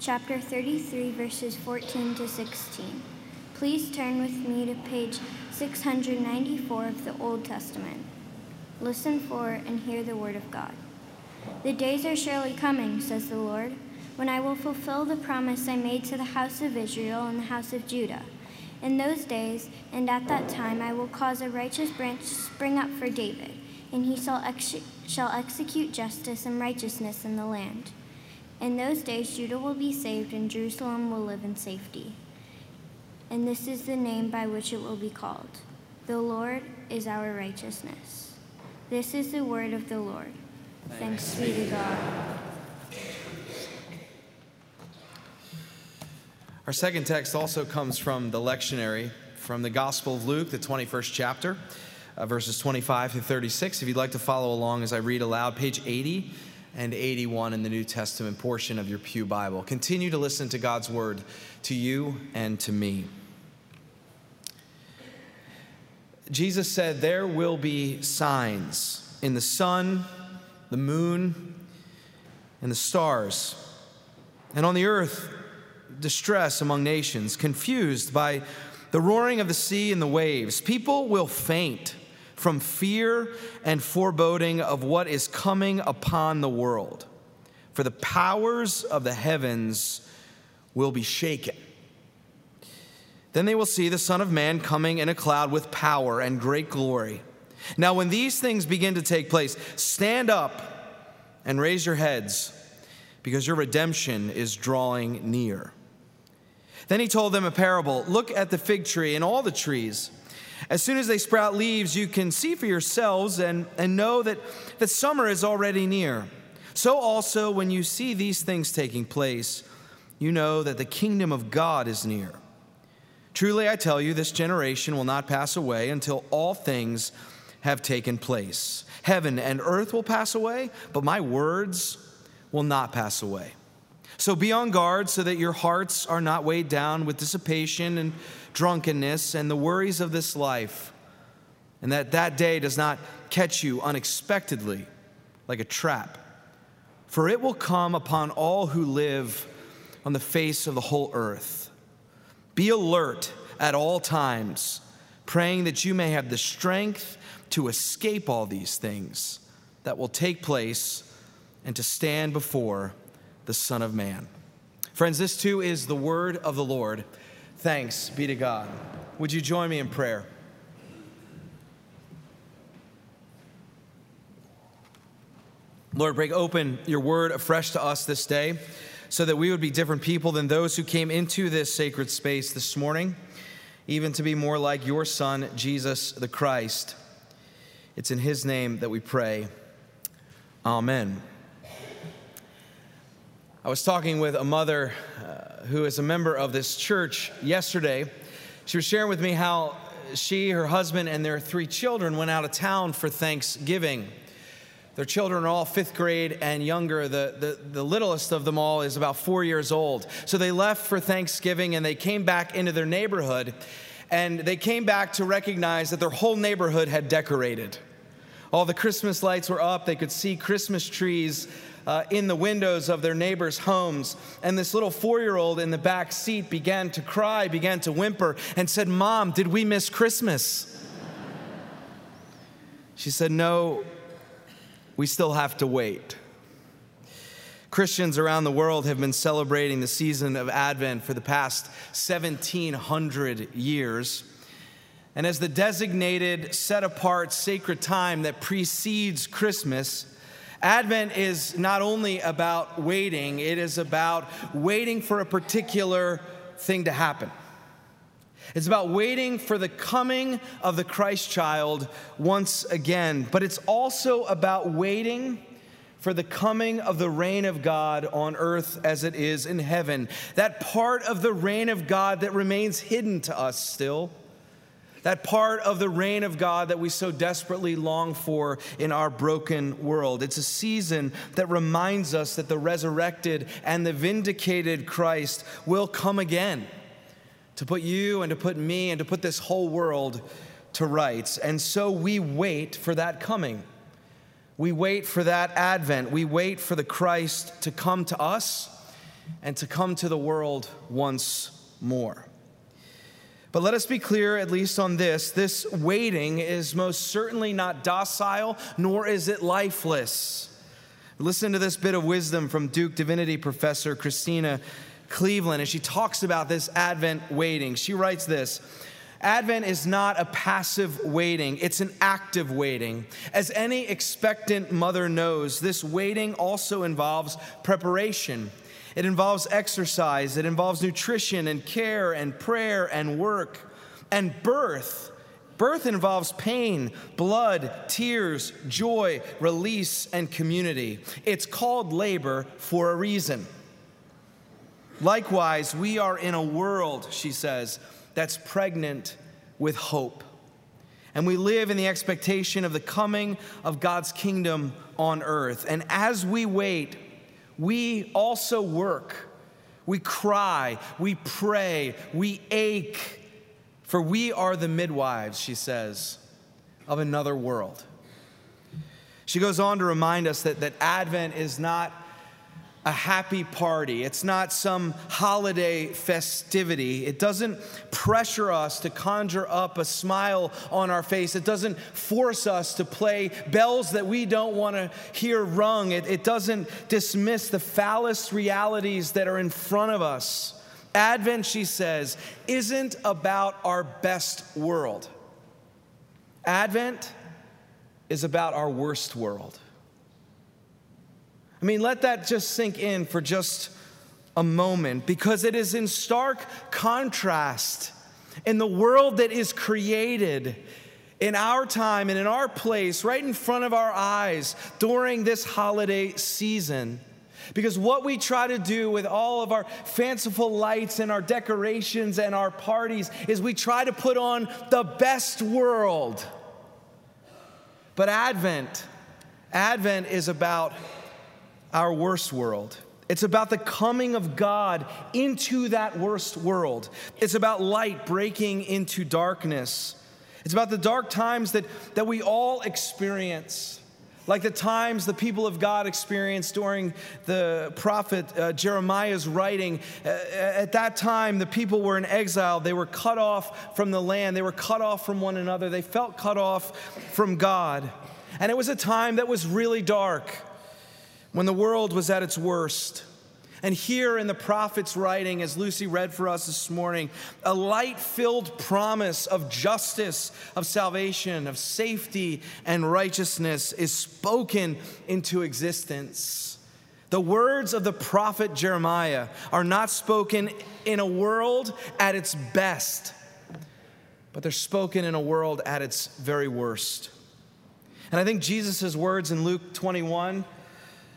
chapter 33, verses 14 to 16. Please turn with me to page 694 of the Old Testament. Listen for and hear the word of God. The days are surely coming, says the Lord, when I will fulfill the promise I made to the house of Israel and the house of Judah. In those days and at that time I will cause a righteous branch to spring up for David, and he shall, ex- shall execute justice and righteousness in the land. In those days Judah will be saved, and Jerusalem will live in safety. And this is the name by which it will be called The Lord is our righteousness. This is the word of the Lord. Thanks be to God. Our second text also comes from the lectionary from the Gospel of Luke, the 21st chapter, uh, verses 25 to 36. If you'd like to follow along as I read aloud, page 80 and 81 in the New Testament portion of your Pew Bible. Continue to listen to God's word to you and to me. Jesus said, There will be signs in the sun, the moon, and the stars, and on the earth distress among nations, confused by the roaring of the sea and the waves. People will faint from fear and foreboding of what is coming upon the world, for the powers of the heavens will be shaken. Then they will see the Son of Man coming in a cloud with power and great glory. Now, when these things begin to take place, stand up and raise your heads, because your redemption is drawing near. Then he told them a parable Look at the fig tree and all the trees. As soon as they sprout leaves, you can see for yourselves and, and know that, that summer is already near. So also, when you see these things taking place, you know that the kingdom of God is near. Truly, I tell you, this generation will not pass away until all things have taken place. Heaven and earth will pass away, but my words will not pass away. So be on guard so that your hearts are not weighed down with dissipation and drunkenness and the worries of this life, and that that day does not catch you unexpectedly like a trap. For it will come upon all who live on the face of the whole earth. Be alert at all times, praying that you may have the strength to escape all these things that will take place and to stand before the Son of Man. Friends, this too is the word of the Lord. Thanks be to God. Would you join me in prayer? Lord, break open your word afresh to us this day so that we would be different people than those who came into this sacred space this morning, even to be more like your Son, Jesus the Christ. It's in his name that we pray. Amen. I was talking with a mother uh, who is a member of this church yesterday. She was sharing with me how she, her husband, and their three children went out of town for Thanksgiving. Their children are all fifth grade and younger. The, the, the littlest of them all is about four years old. So they left for Thanksgiving and they came back into their neighborhood. And they came back to recognize that their whole neighborhood had decorated. All the Christmas lights were up. They could see Christmas trees uh, in the windows of their neighbors' homes. And this little four year old in the back seat began to cry, began to whimper, and said, Mom, did we miss Christmas? She said, No, we still have to wait. Christians around the world have been celebrating the season of Advent for the past 1700 years. And as the designated, set apart, sacred time that precedes Christmas, Advent is not only about waiting, it is about waiting for a particular thing to happen. It's about waiting for the coming of the Christ child once again, but it's also about waiting for the coming of the reign of God on earth as it is in heaven. That part of the reign of God that remains hidden to us still. That part of the reign of God that we so desperately long for in our broken world. It's a season that reminds us that the resurrected and the vindicated Christ will come again to put you and to put me and to put this whole world to rights. And so we wait for that coming. We wait for that advent. We wait for the Christ to come to us and to come to the world once more. But let us be clear, at least on this this waiting is most certainly not docile, nor is it lifeless. Listen to this bit of wisdom from Duke Divinity professor Christena Cleveland as she talks about this Advent waiting. She writes this Advent is not a passive waiting, it's an active waiting. As any expectant mother knows, this waiting also involves preparation. It involves exercise, it involves nutrition and care and prayer and work and birth. Birth involves pain, blood, tears, joy, release, and community. It's called labor for a reason. Likewise, we are in a world, she says, that's pregnant with hope. And we live in the expectation of the coming of God's kingdom on earth. And as we wait, we also work. We cry, we pray, we ache, for we are the midwives, she says, of another world. She goes on to remind us that, that Advent is not a happy party. It's not some holiday festivity. It doesn't pressure us to conjure up a smile on our face. It doesn't force us to play bells that we don't want to hear rung. It, it doesn't dismiss the phallus realities that are in front of us. Advent, she says, isn't about our best world. Advent is about our worst world. I mean, let that just sink in for just a moment because it is in stark contrast in the world that is created in our time and in our place, right in front of our eyes during this holiday season. Because what we try to do with all of our fanciful lights and our decorations and our parties is we try to put on the best world. But Advent, Advent is about our worst world. It's about the coming of God into that worst world. It's about light breaking into darkness. It's about the dark times that, that we all experience, like the times the people of God experienced during the prophet uh, Jeremiah's writing. Uh, at that time, the people were in exile. They were cut off from the land, they were cut off from one another, they felt cut off from God. And it was a time that was really dark when the world was at its worst. And here in the prophet's writing, as Lucy read for us this morning, a light filled promise of justice, of salvation, of safety and righteousness is spoken into existence. The words of the prophet Jeremiah are not spoken in a world at its best, but they're spoken in a world at its very worst. And I think Jesus' words in Luke 21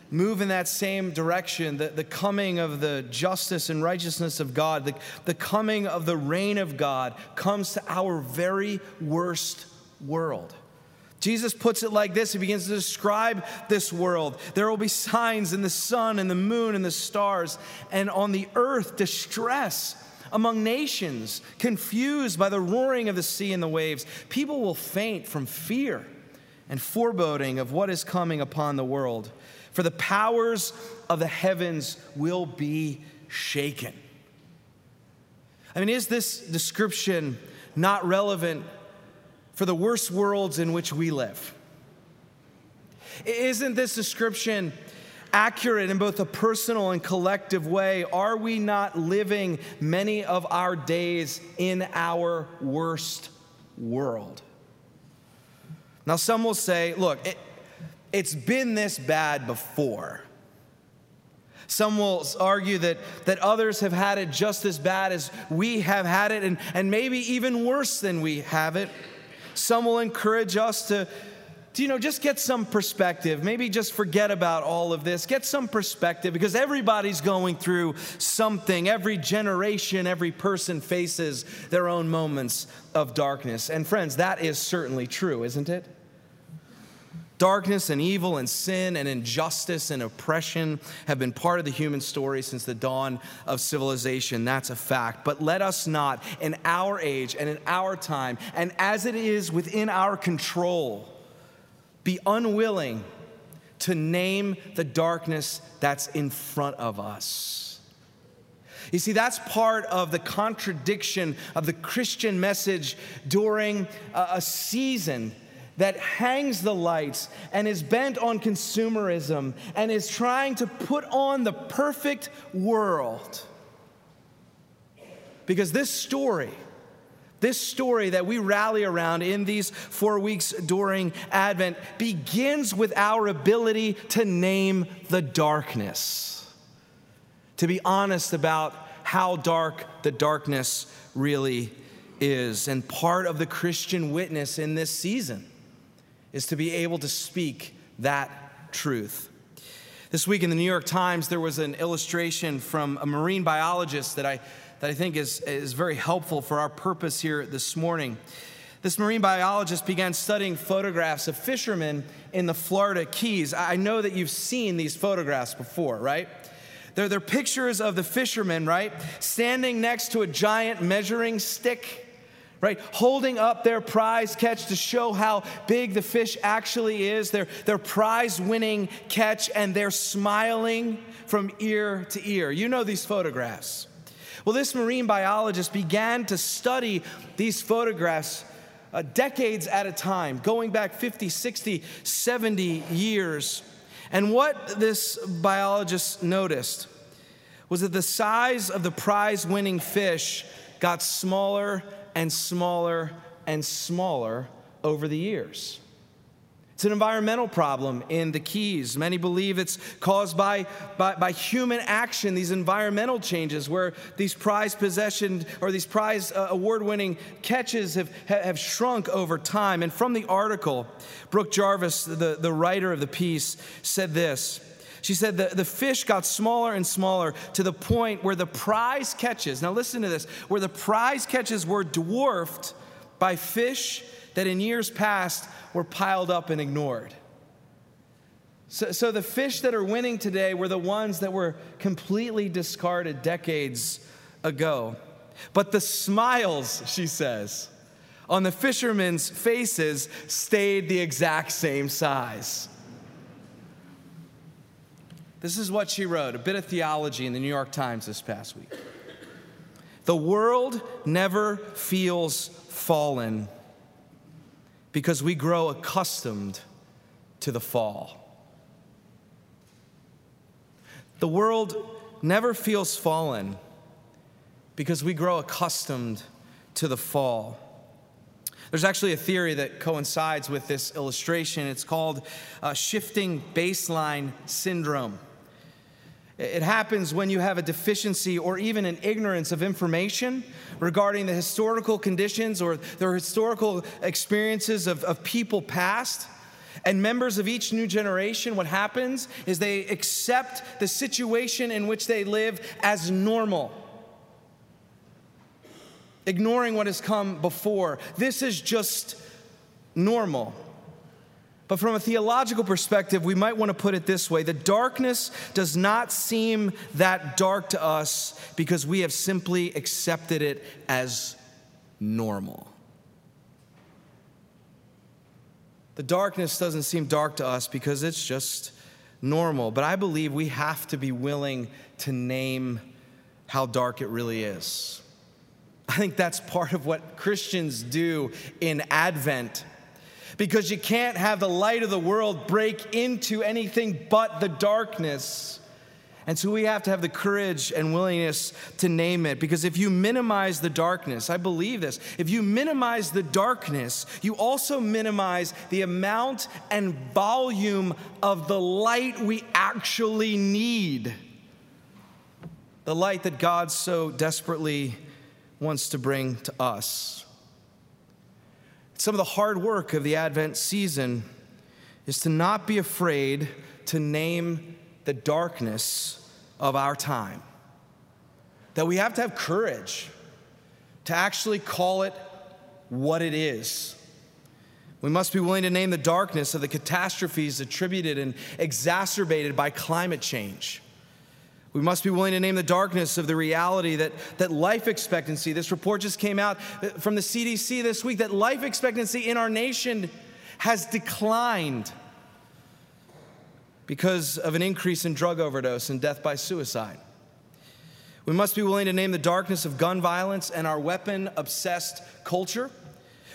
move in that same direction the, the coming of the justice and righteousness of God, the, the coming of the reign of God comes to our very worst world. Jesus puts it like this He begins to describe this world. There will be signs in the sun and the moon and the stars, and on the earth, distress among nations, confused by the roaring of the sea and the waves. People will faint from fear and foreboding of what is coming upon the world for the powers of the heavens will be shaken. I mean, is this description not relevant for the worst worlds in which we live? Isn't this description accurate in both a personal and collective way? Are we not living many of our days in our worst world? Now, some will say, look, it, it's been this bad before. Some will argue that, that others have had it just as bad as we have had it, and, and maybe even worse than we have it. Some will encourage us to to, you know, just get some perspective. Maybe just forget about all of this. Get some perspective because everybody's going through something. Every generation, every person faces their own moments of darkness. And friends, that is certainly true, isn't it? Darkness and evil and sin and injustice and oppression have been part of the human story since the dawn of civilization. That's a fact. But let us not, in our age and in our time, and as it is within our control, be unwilling to name the darkness that's in front of us. You see, that's part of the contradiction of the Christian message during a season that hangs the lights and is bent on consumerism and is trying to put on the perfect world. Because this story, this story that we rally around in these four weeks during Advent begins with our ability to name the darkness, to be honest about how dark the darkness really is. And part of the Christian witness in this season is to be able to speak that truth. This week in the New York Times, there was an illustration from a marine biologist that I that I think is, is very helpful for our purpose here this morning. This marine biologist began studying photographs of fishermen in the Florida Keys. I know that you've seen these photographs before, right? They're, they're pictures of the fishermen, right? Standing next to a giant measuring stick, right? Holding up their prize catch to show how big the fish actually is, their, their prize winning catch, and they're smiling from ear to ear. You know these photographs. Well, this marine biologist began to study these photographs uh, decades at a time, going back 50, 60, 70 years. And what this biologist noticed was that the size of the prize winning fish got smaller and smaller and smaller over the years. It's an environmental problem in the Keys. Many believe it's caused by, by, by, human action, these environmental changes where these prize possession or these prize uh, award winning catches have, have shrunk over time. And from the article, Brooke Jarvis, the, the writer of the piece, said this. She said the, the fish got smaller and smaller to the point where the prize catches, now listen to this, where the prize catches were dwarfed by fish that in years past were piled up and ignored. So, so the fish that are winning today were the ones that were completely discarded decades ago. But the smiles, she says, on the fishermen's faces stayed the exact same size. This is what she wrote, a bit of theology in the New York Times this past week. The world never feels fallen because we grow accustomed to the fall. The world never feels fallen because we grow accustomed to the fall. There's actually a theory that coincides with this illustration. It's called uh, shifting baseline syndrome. It happens when you have a deficiency or even an ignorance of information regarding the historical conditions or the historical experiences of, of people past. And members of each new generation, what happens is they accept the situation in which they live as normal, ignoring what has come before. This is just normal. But from a theological perspective, we might want to put it this way the darkness does not seem that dark to us because we have simply accepted it as normal. The darkness doesn't seem dark to us because it's just normal. But I believe we have to be willing to name how dark it really is. I think that's part of what Christians do in Advent because you can't have the light of the world break into anything but the darkness. And so we have to have the courage and willingness to name it. Because if you minimize the darkness, I believe this, if you minimize the darkness, you also minimize the amount and volume of the light we actually need. The light that God so desperately wants to bring to us some of the hard work of the Advent season is to not be afraid to name the darkness of our time. That we have to have courage to actually call it what it is. We must be willing to name the darkness of the catastrophes attributed and exacerbated by climate change. We must be willing to name the darkness of the reality that, that life expectancy, this report just came out from the CDC this week, that life expectancy in our nation has declined because of an increase in drug overdose and death by suicide. We must be willing to name the darkness of gun violence and our weapon obsessed culture.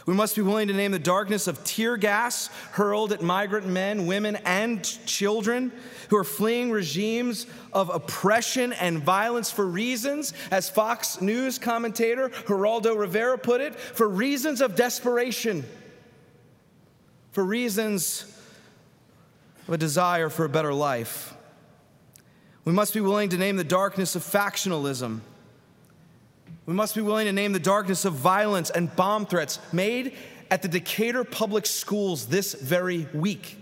We must be willing to name the darkness of tear gas hurled at migrant men, women, and children who are fleeing regimes of oppression and violence for reasons, as Fox News commentator Geraldo Rivera put it, for reasons of desperation, for reasons of a desire for a better life. We must be willing to name the darkness of factionalism we must be willing to name the darkness of violence and bomb threats made at the Decatur public schools this very week.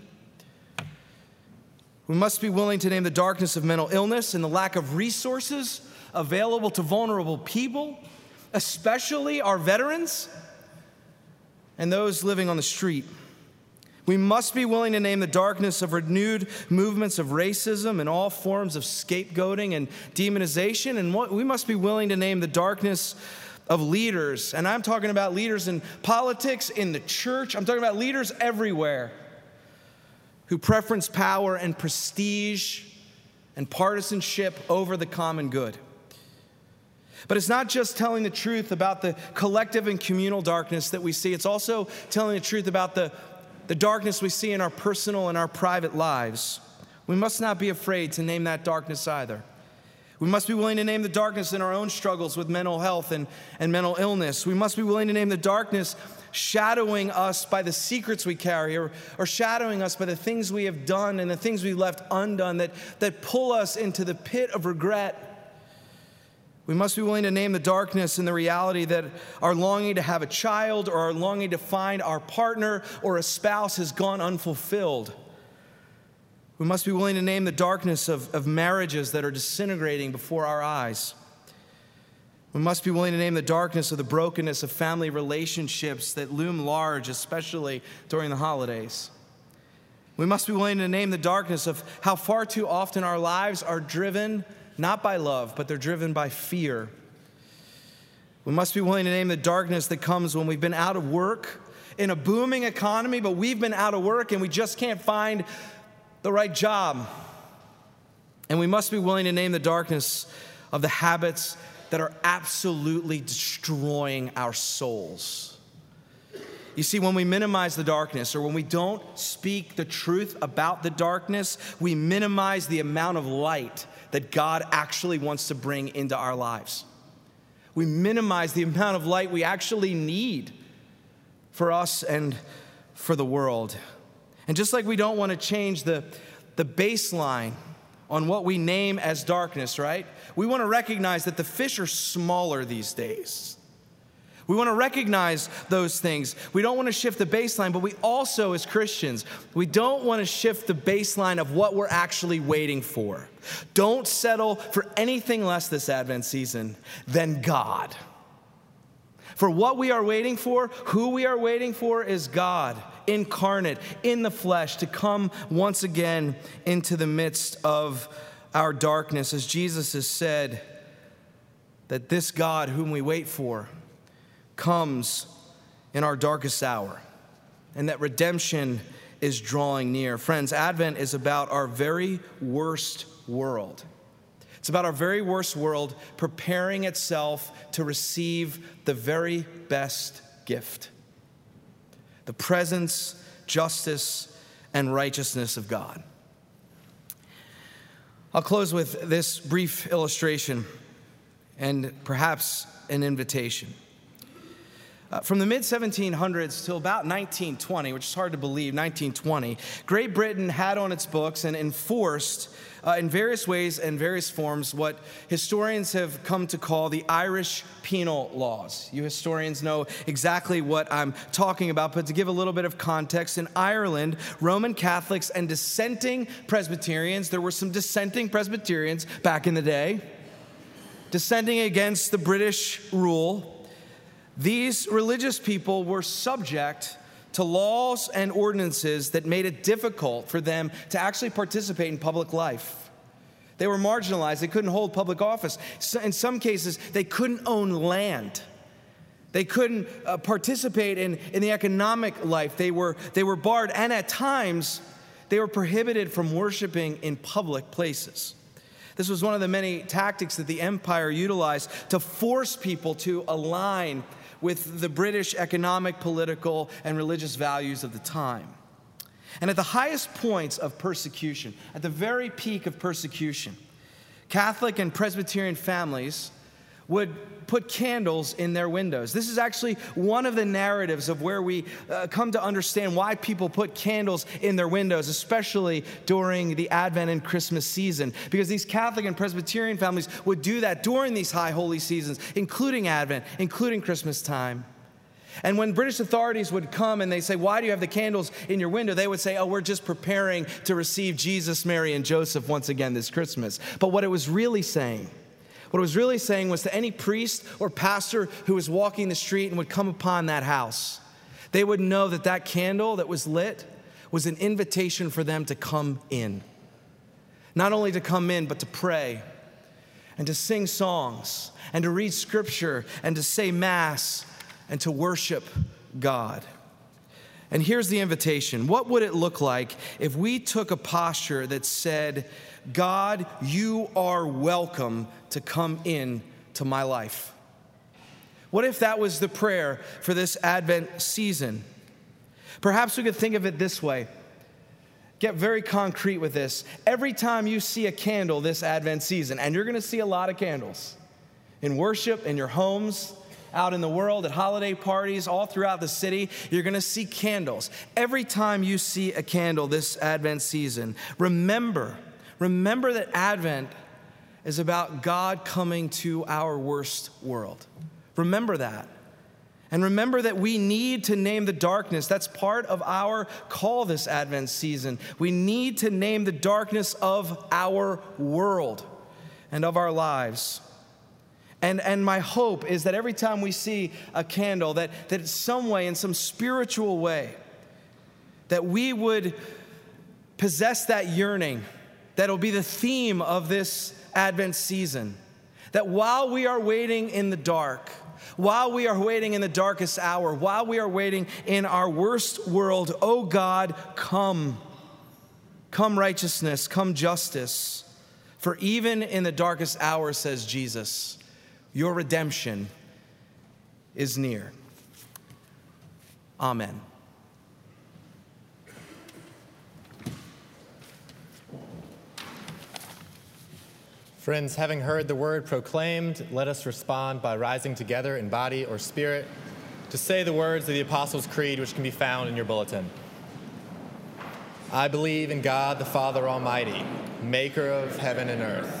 We must be willing to name the darkness of mental illness and the lack of resources available to vulnerable people, especially our veterans and those living on the street. We must be willing to name the darkness of renewed movements of racism and all forms of scapegoating and demonization. And we must be willing to name the darkness of leaders. And I'm talking about leaders in politics, in the church, I'm talking about leaders everywhere who preference power and prestige and partisanship over the common good. But it's not just telling the truth about the collective and communal darkness that we see, it's also telling the truth about the the darkness we see in our personal and our private lives. We must not be afraid to name that darkness either. We must be willing to name the darkness in our own struggles with mental health and, and mental illness. We must be willing to name the darkness shadowing us by the secrets we carry or, or shadowing us by the things we have done and the things we left undone that, that pull us into the pit of regret we must be willing to name the darkness and the reality that our longing to have a child or our longing to find our partner or a spouse has gone unfulfilled. We must be willing to name the darkness of, of marriages that are disintegrating before our eyes. We must be willing to name the darkness of the brokenness of family relationships that loom large, especially during the holidays. We must be willing to name the darkness of how far too often our lives are driven not by love, but they're driven by fear. We must be willing to name the darkness that comes when we've been out of work in a booming economy, but we've been out of work and we just can't find the right job. And we must be willing to name the darkness of the habits that are absolutely destroying our souls. You see, when we minimize the darkness or when we don't speak the truth about the darkness, we minimize the amount of light that God actually wants to bring into our lives. We minimize the amount of light we actually need for us and for the world. And just like we don't want to change the, the baseline on what we name as darkness, right? We want to recognize that the fish are smaller these days. We want to recognize those things. We don't want to shift the baseline, but we also, as Christians, we don't want to shift the baseline of what we're actually waiting for. Don't settle for anything less this Advent season than God. For what we are waiting for, who we are waiting for, is God incarnate in the flesh to come once again into the midst of our darkness. As Jesus has said, that this God whom we wait for, comes in our darkest hour and that redemption is drawing near. Friends, Advent is about our very worst world. It's about our very worst world preparing itself to receive the very best gift the presence, justice, and righteousness of God. I'll close with this brief illustration and perhaps an invitation. Uh, from the mid 1700s till about 1920, which is hard to believe, 1920, Great Britain had on its books and enforced uh, in various ways and various forms what historians have come to call the Irish penal laws. You historians know exactly what I'm talking about, but to give a little bit of context, in Ireland, Roman Catholics and dissenting Presbyterians, there were some dissenting Presbyterians back in the day, dissenting against the British rule. These religious people were subject to laws and ordinances that made it difficult for them to actually participate in public life. They were marginalized, they couldn't hold public office. In some cases, they couldn't own land. They couldn't uh, participate in, in the economic life. They were, they were barred, and at times, they were prohibited from worshiping in public places. This was one of the many tactics that the empire utilized to force people to align with the British economic, political, and religious values of the time. And at the highest points of persecution, at the very peak of persecution, Catholic and Presbyterian families would put candles in their windows. This is actually one of the narratives of where we uh, come to understand why people put candles in their windows, especially during the Advent and Christmas season. Because these Catholic and Presbyterian families would do that during these high holy seasons, including Advent, including Christmas time. And when British authorities would come and they say, Why do you have the candles in your window? They would say, Oh, we're just preparing to receive Jesus, Mary, and Joseph once again this Christmas. But what it was really saying what it was really saying was to any priest or pastor who was walking the street and would come upon that house, they would know that that candle that was lit was an invitation for them to come in. Not only to come in, but to pray and to sing songs and to read scripture and to say mass and to worship God. And here's the invitation What would it look like if we took a posture that said, God, you are welcome to come in to my life. What if that was the prayer for this Advent season? Perhaps we could think of it this way. Get very concrete with this. Every time you see a candle this Advent season, and you're gonna see a lot of candles in worship, in your homes, out in the world, at holiday parties, all throughout the city, you're gonna see candles. Every time you see a candle this Advent season, remember Remember that Advent is about God coming to our worst world. Remember that. And remember that we need to name the darkness. That's part of our call this Advent season. We need to name the darkness of our world and of our lives. And, and my hope is that every time we see a candle, that, that some way, in some spiritual way, that we would possess that yearning that'll be the theme of this Advent season. That while we are waiting in the dark, while we are waiting in the darkest hour, while we are waiting in our worst world, oh God, come. Come righteousness, come justice. For even in the darkest hour, says Jesus, your redemption is near. Amen. Friends, having heard the word proclaimed, let us respond by rising together in body or spirit to say the words of the Apostles' Creed, which can be found in your bulletin. I believe in God the Father Almighty, maker of heaven and earth,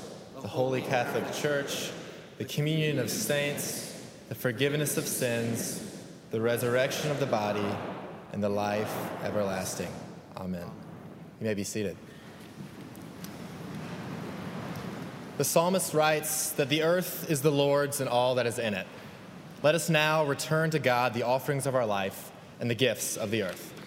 the Holy Catholic Church, the communion of saints, the forgiveness of sins, the resurrection of the body, and the life everlasting. Amen. You may be seated. The psalmist writes that the earth is the Lord's and all that is in it. Let us now return to God the offerings of our life and the gifts of the earth.